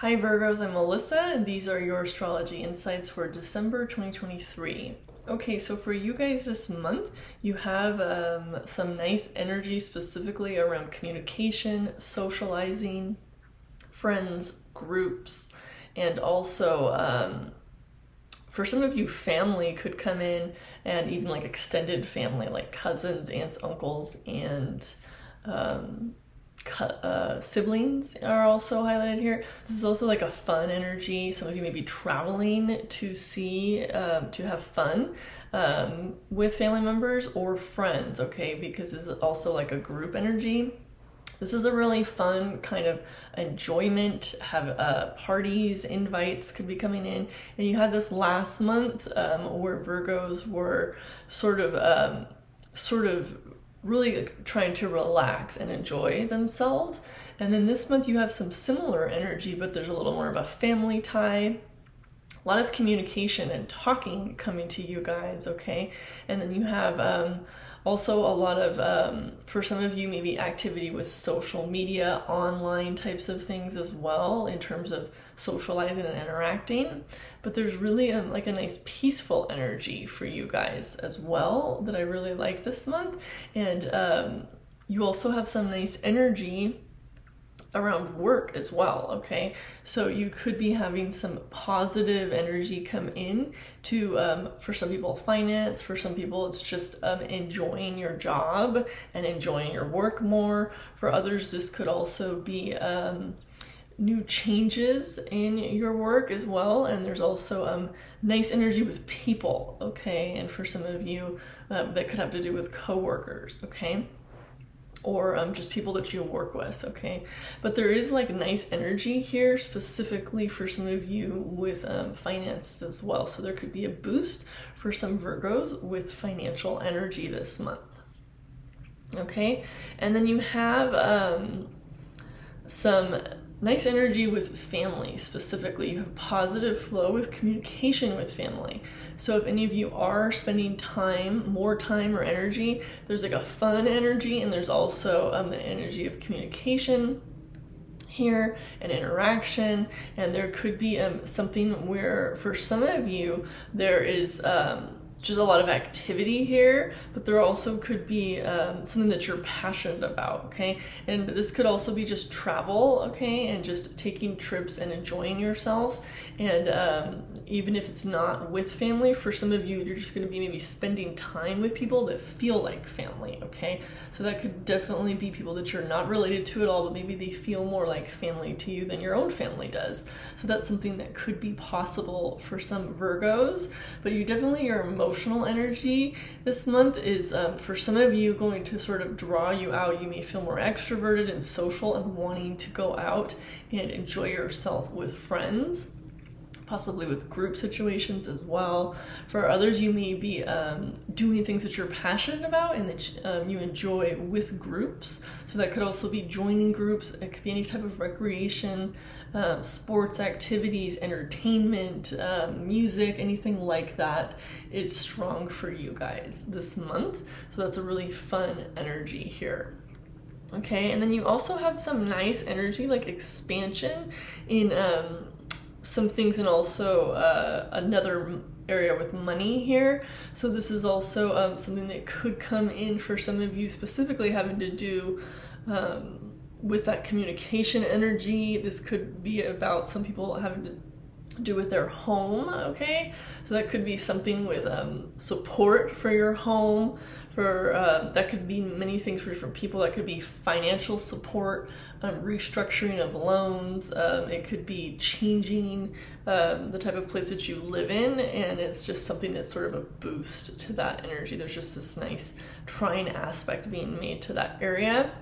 Hi Virgos, I'm Melissa, and these are your astrology insights for December 2023. Okay, so for you guys this month, you have um, some nice energy specifically around communication, socializing, friends, groups, and also um, for some of you, family could come in and even like extended family, like cousins, aunts, uncles, and um, uh, siblings are also highlighted here. This is also like a fun energy. Some of you may be traveling to see, um, to have fun um, with family members or friends, okay? Because this is also like a group energy. This is a really fun kind of enjoyment. Have uh, parties, invites could be coming in, and you had this last month um, where Virgos were sort of, um, sort of really trying to relax and enjoy themselves. And then this month you have some similar energy, but there's a little more of a family tie. A lot of communication and talking coming to you guys, okay? And then you have um, also a lot of, um, for some of you, maybe activity with social media, online types of things as well, in terms of socializing and interacting. But there's really um, like a nice peaceful energy for you guys as well that I really like this month. And um, you also have some nice energy around work as well, okay? So you could be having some positive energy come in to, um, for some people, finance, for some people, it's just um, enjoying your job and enjoying your work more. For others, this could also be um, new changes in your work as well. And there's also um, nice energy with people, okay? And for some of you, uh, that could have to do with coworkers, okay? Or um, just people that you work with, okay? But there is like nice energy here specifically for some of you with um, finances as well. So there could be a boost for some Virgos with financial energy this month, okay? And then you have um, some nice energy with family specifically. You have positive flow with communication with family. So if any of you are spending time, more time or energy, there's like a fun energy and there's also um, the energy of communication here and interaction and there could be um, something where for some of you there is um, just a lot of activity here, but there also could be um, something that you're passionate about, okay? And this could also be just travel, okay, and just taking trips and enjoying yourself. And um, even if it's not with family, for some of you, you're just gonna be maybe spending time with people that feel like family, okay? So that could definitely be people that you're not related to at all, but maybe they feel more like family to you than your own family does. So that's something that could be possible for some Virgos, but you definitely, your emotional energy this month is um, for some of you going to sort of draw you out. You may feel more extroverted and social and wanting to go out and enjoy yourself with friends possibly with group situations as well. For others, you may be um, doing things that you're passionate about and that um, you enjoy with groups. So that could also be joining groups. It could be any type of recreation, um, sports activities, entertainment, um, music, anything like that is strong for you guys this month. So that's a really fun energy here. Okay, and then you also have some nice energy like expansion in um, some things and also uh, another area with money here. So this is also um, something that could come in for some of you specifically having to do um, with that communication energy. This could be about some people having to do with their home, okay? So that could be something with um, support for your home, for uh, that could be many things for different people. That could be financial support, um, restructuring of loans. Um, it could be changing um, the type of place that you live in, and it's just something that's sort of a boost to that energy. There's just this nice trine aspect being made to that area.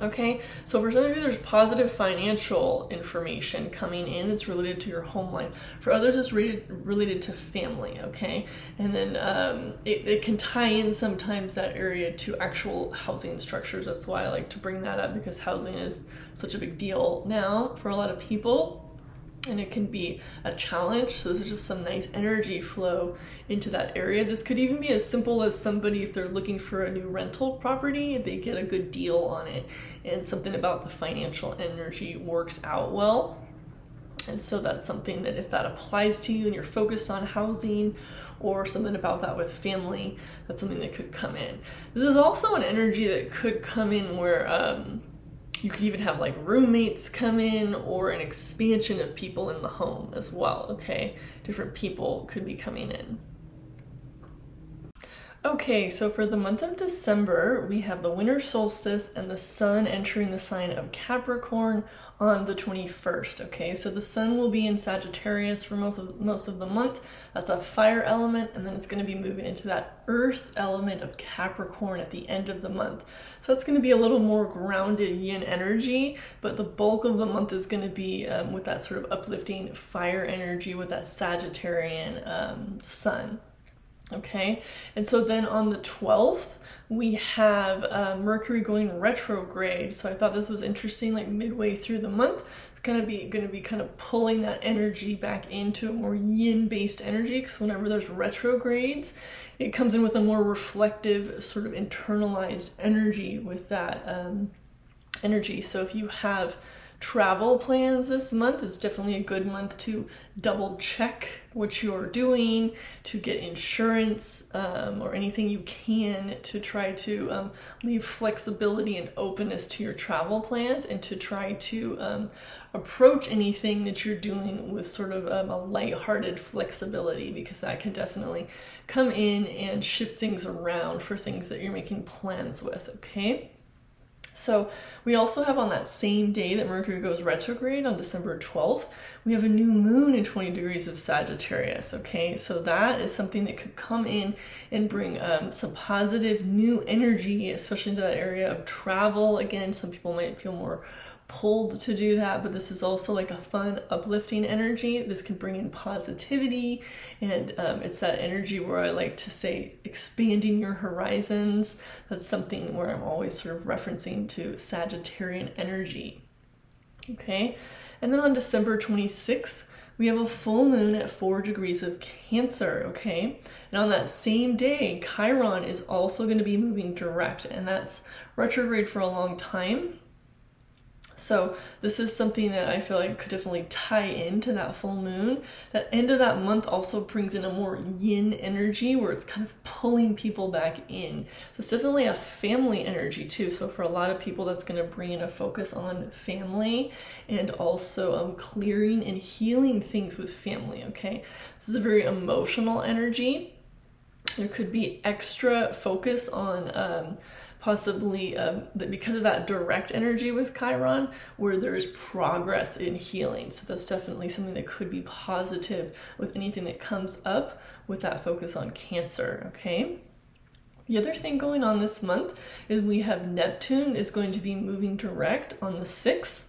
Okay, so for some of you, there's positive financial information coming in that's related to your home life. For others, it's related, related to family, okay? And then um, it, it can tie in sometimes that area to actual housing structures. That's why I like to bring that up because housing is such a big deal now for a lot of people and it can be a challenge. So this is just some nice energy flow into that area. This could even be as simple as somebody, if they're looking for a new rental property, they get a good deal on it and something about the financial energy works out well. And so that's something that if that applies to you and you're focused on housing or something about that with family, that's something that could come in. This is also an energy that could come in where um, you could even have like roommates come in or an expansion of people in the home as well, okay? Different people could be coming in. Okay, so for the month of December, we have the winter solstice and the sun entering the sign of Capricorn on the 21st. Okay, so the sun will be in Sagittarius for most of, most of the month. That's a fire element, and then it's going to be moving into that earth element of Capricorn at the end of the month. So going to be a little more grounded yin energy, but the bulk of the month is going to be um, with that sort of uplifting fire energy with that Sagittarian um, sun. Okay, and so then on the 12th, we have uh, Mercury going retrograde. So I thought this was interesting, like midway through the month. It's gonna be gonna be kind of pulling that energy back into a more yin-based energy. Because whenever there's retrogrades, it comes in with a more reflective, sort of internalized energy with that um, energy. So if you have travel plans this month, it's definitely a good month to double check what you're doing, to get insurance um, or anything you can to try to um, leave flexibility and openness to your travel plans and to try to um, approach anything that you're doing with sort of um, a light-hearted flexibility because that can definitely come in and shift things around for things that you're making plans with, okay? So we also have on that same day that Mercury goes retrograde on December 12th, we have a new moon in 20 degrees of Sagittarius. Okay, so that is something that could come in and bring um, some positive new energy, especially into that area of travel. Again, some people might feel more pulled to do that, but this is also like a fun, uplifting energy. This can bring in positivity, and um, it's that energy where I like to say expanding your horizons. That's something where I'm always sort of referencing to Sagittarian energy. Okay, and then on December 26th, we have a full moon at four degrees of Cancer, okay? And on that same day, Chiron is also going to be moving direct, and that's retrograde for a long time. So this is something that I feel like could definitely tie into that full moon. That end of that month also brings in a more yin energy where it's kind of pulling people back in. So it's definitely a family energy too. So for a lot of people, that's going to bring in a focus on family and also um, clearing and healing things with family. Okay, this is a very emotional energy. There could be extra focus on um, possibly um, that because of that direct energy with Chiron, where there's progress in healing. So that's definitely something that could be positive with anything that comes up with that focus on Cancer. Okay. The other thing going on this month is we have Neptune is going to be moving direct on the 6th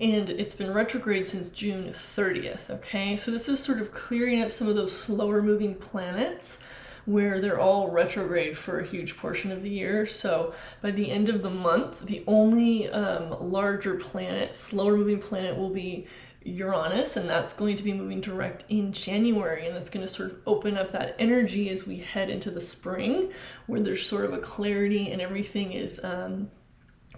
and it's been retrograde since June 30th, okay? So this is sort of clearing up some of those slower moving planets where they're all retrograde for a huge portion of the year. So by the end of the month, the only um, larger planet, slower moving planet, will be Uranus, and that's going to be moving direct in January, and that's going to sort of open up that energy as we head into the spring, where there's sort of a clarity and everything is um,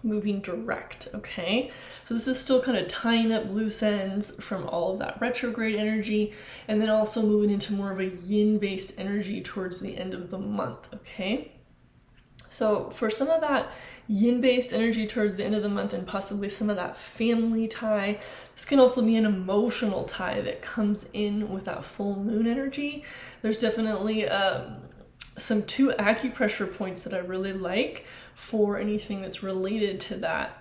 moving direct, okay? So this is still kind of tying up loose ends from all of that retrograde energy and then also moving into more of a yin-based energy towards the end of the month, okay? So for some of that yin-based energy towards the end of the month and possibly some of that family tie, this can also be an emotional tie that comes in with that full moon energy. There's definitely um, some two acupressure points that I really like for anything that's related to that.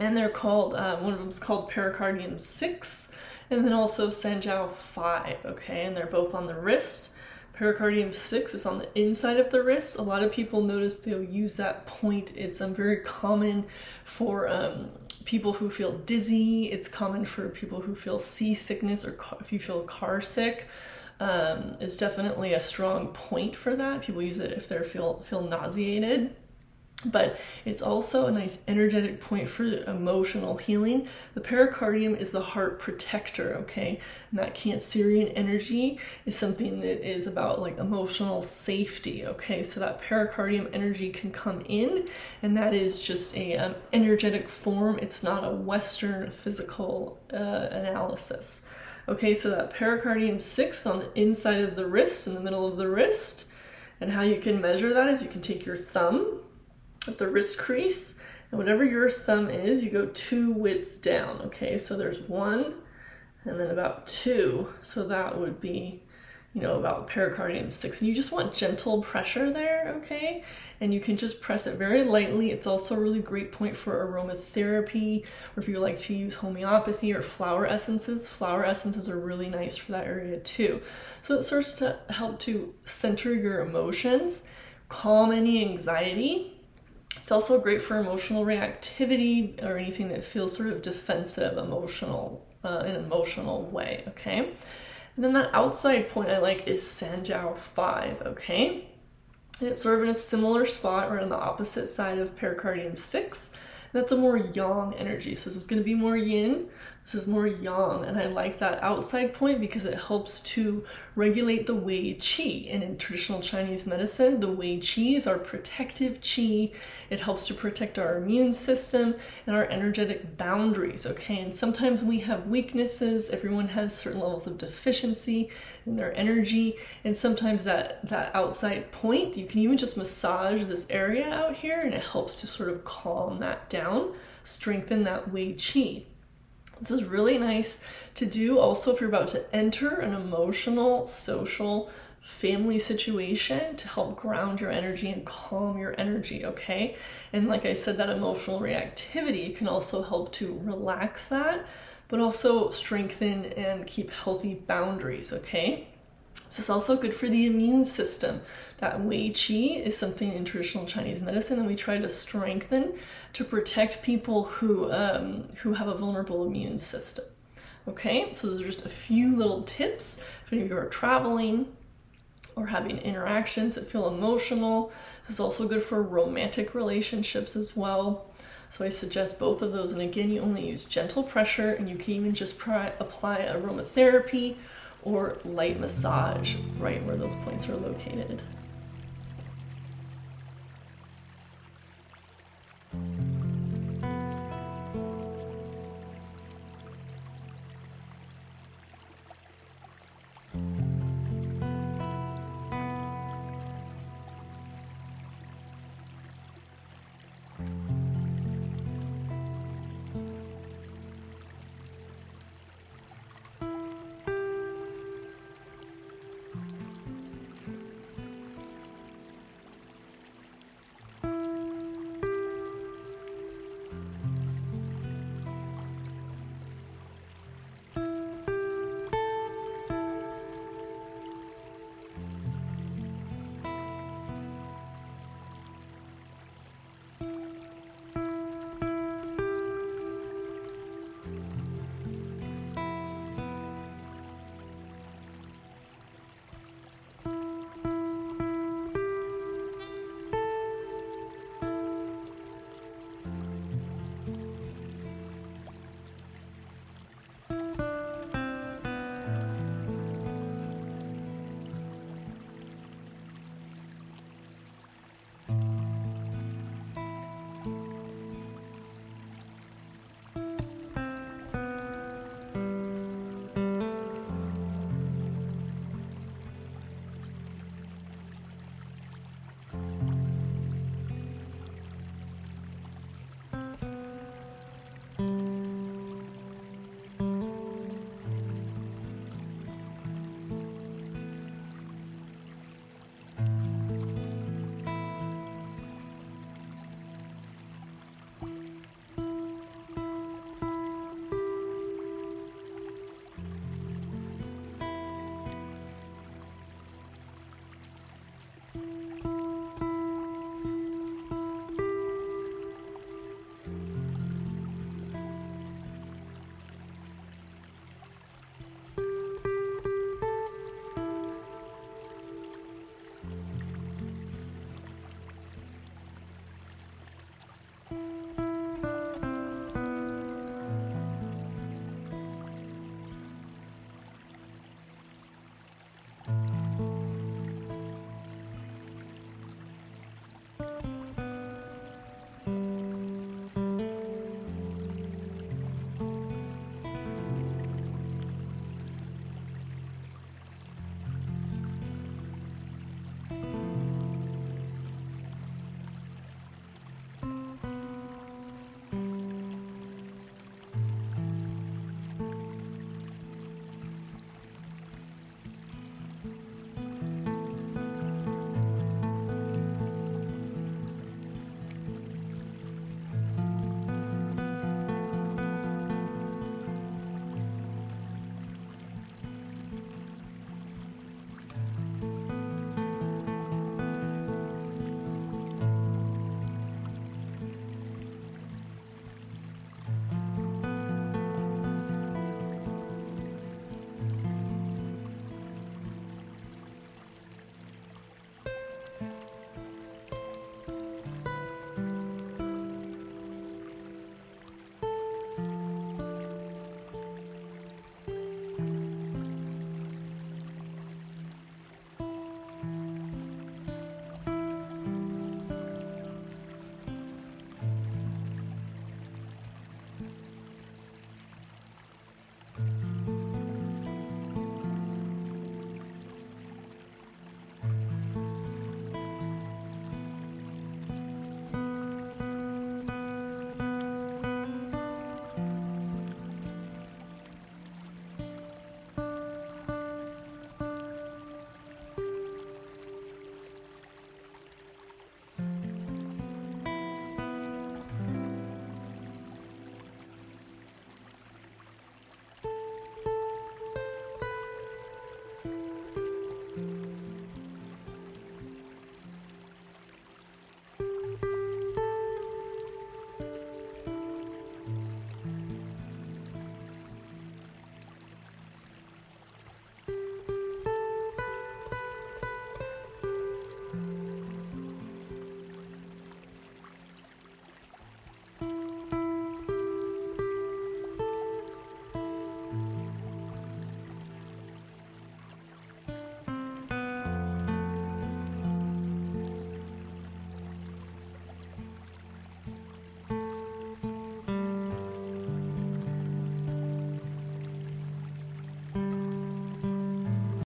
And they're called, um, one of them is called pericardium 6, and then also Sanjiao 5, okay? And they're both on the wrist. Pericardium 6 is on the inside of the wrist. A lot of people notice they'll use that point. It's um, very common for um, people who feel dizzy. It's common for people who feel seasickness or if you feel car sick um, is definitely a strong point for that. People use it if they feel feel nauseated. But it's also a nice energetic point for emotional healing. The pericardium is the heart protector, okay? And that Cancerian energy is something that is about like emotional safety, okay? So that pericardium energy can come in, and that is just a um, energetic form. It's not a Western physical uh, analysis. Okay, so that pericardium six on the inside of the wrist, in the middle of the wrist. And how you can measure that is you can take your thumb at the wrist crease and whatever your thumb is, you go two widths down, okay? So there's one and then about two. So that would be, you know, about pericardium six. And you just want gentle pressure there, okay? And you can just press it very lightly. It's also a really great point for aromatherapy, or if you like to use homeopathy or flower essences. Flower essences are really nice for that area too. So it starts to help to center your emotions, calm any anxiety, it's also great for emotional reactivity or anything that feels sort of defensive, emotional, uh, in an emotional way, okay? And then that outside point I like is Sanjiao 5, okay? And it's sort of in a similar spot or on the opposite side of pericardium 6. That's a more yang energy. So this is going to be more yin, this is more yang, and I like that outside point because it helps to regulate the Wei Qi. And in traditional Chinese medicine, the Wei Qi is our protective qi. It helps to protect our immune system and our energetic boundaries, okay? And sometimes we have weaknesses. Everyone has certain levels of deficiency in their energy. And sometimes that, that outside point, you can even just massage this area out here and it helps to sort of calm that down, strengthen that Wei Qi. This is really nice to do also if you're about to enter an emotional, social, family situation to help ground your energy and calm your energy, okay? And like I said, that emotional reactivity can also help to relax that, but also strengthen and keep healthy boundaries, okay? This is also good for the immune system. That Wei Qi is something in traditional Chinese medicine that we try to strengthen to protect people who, um, who have a vulnerable immune system. Okay, so those are just a few little tips if any of you are traveling or having interactions that feel emotional. This is also good for romantic relationships as well. So I suggest both of those. And again, you only use gentle pressure and you can even just apply aromatherapy or light massage right where those points are located.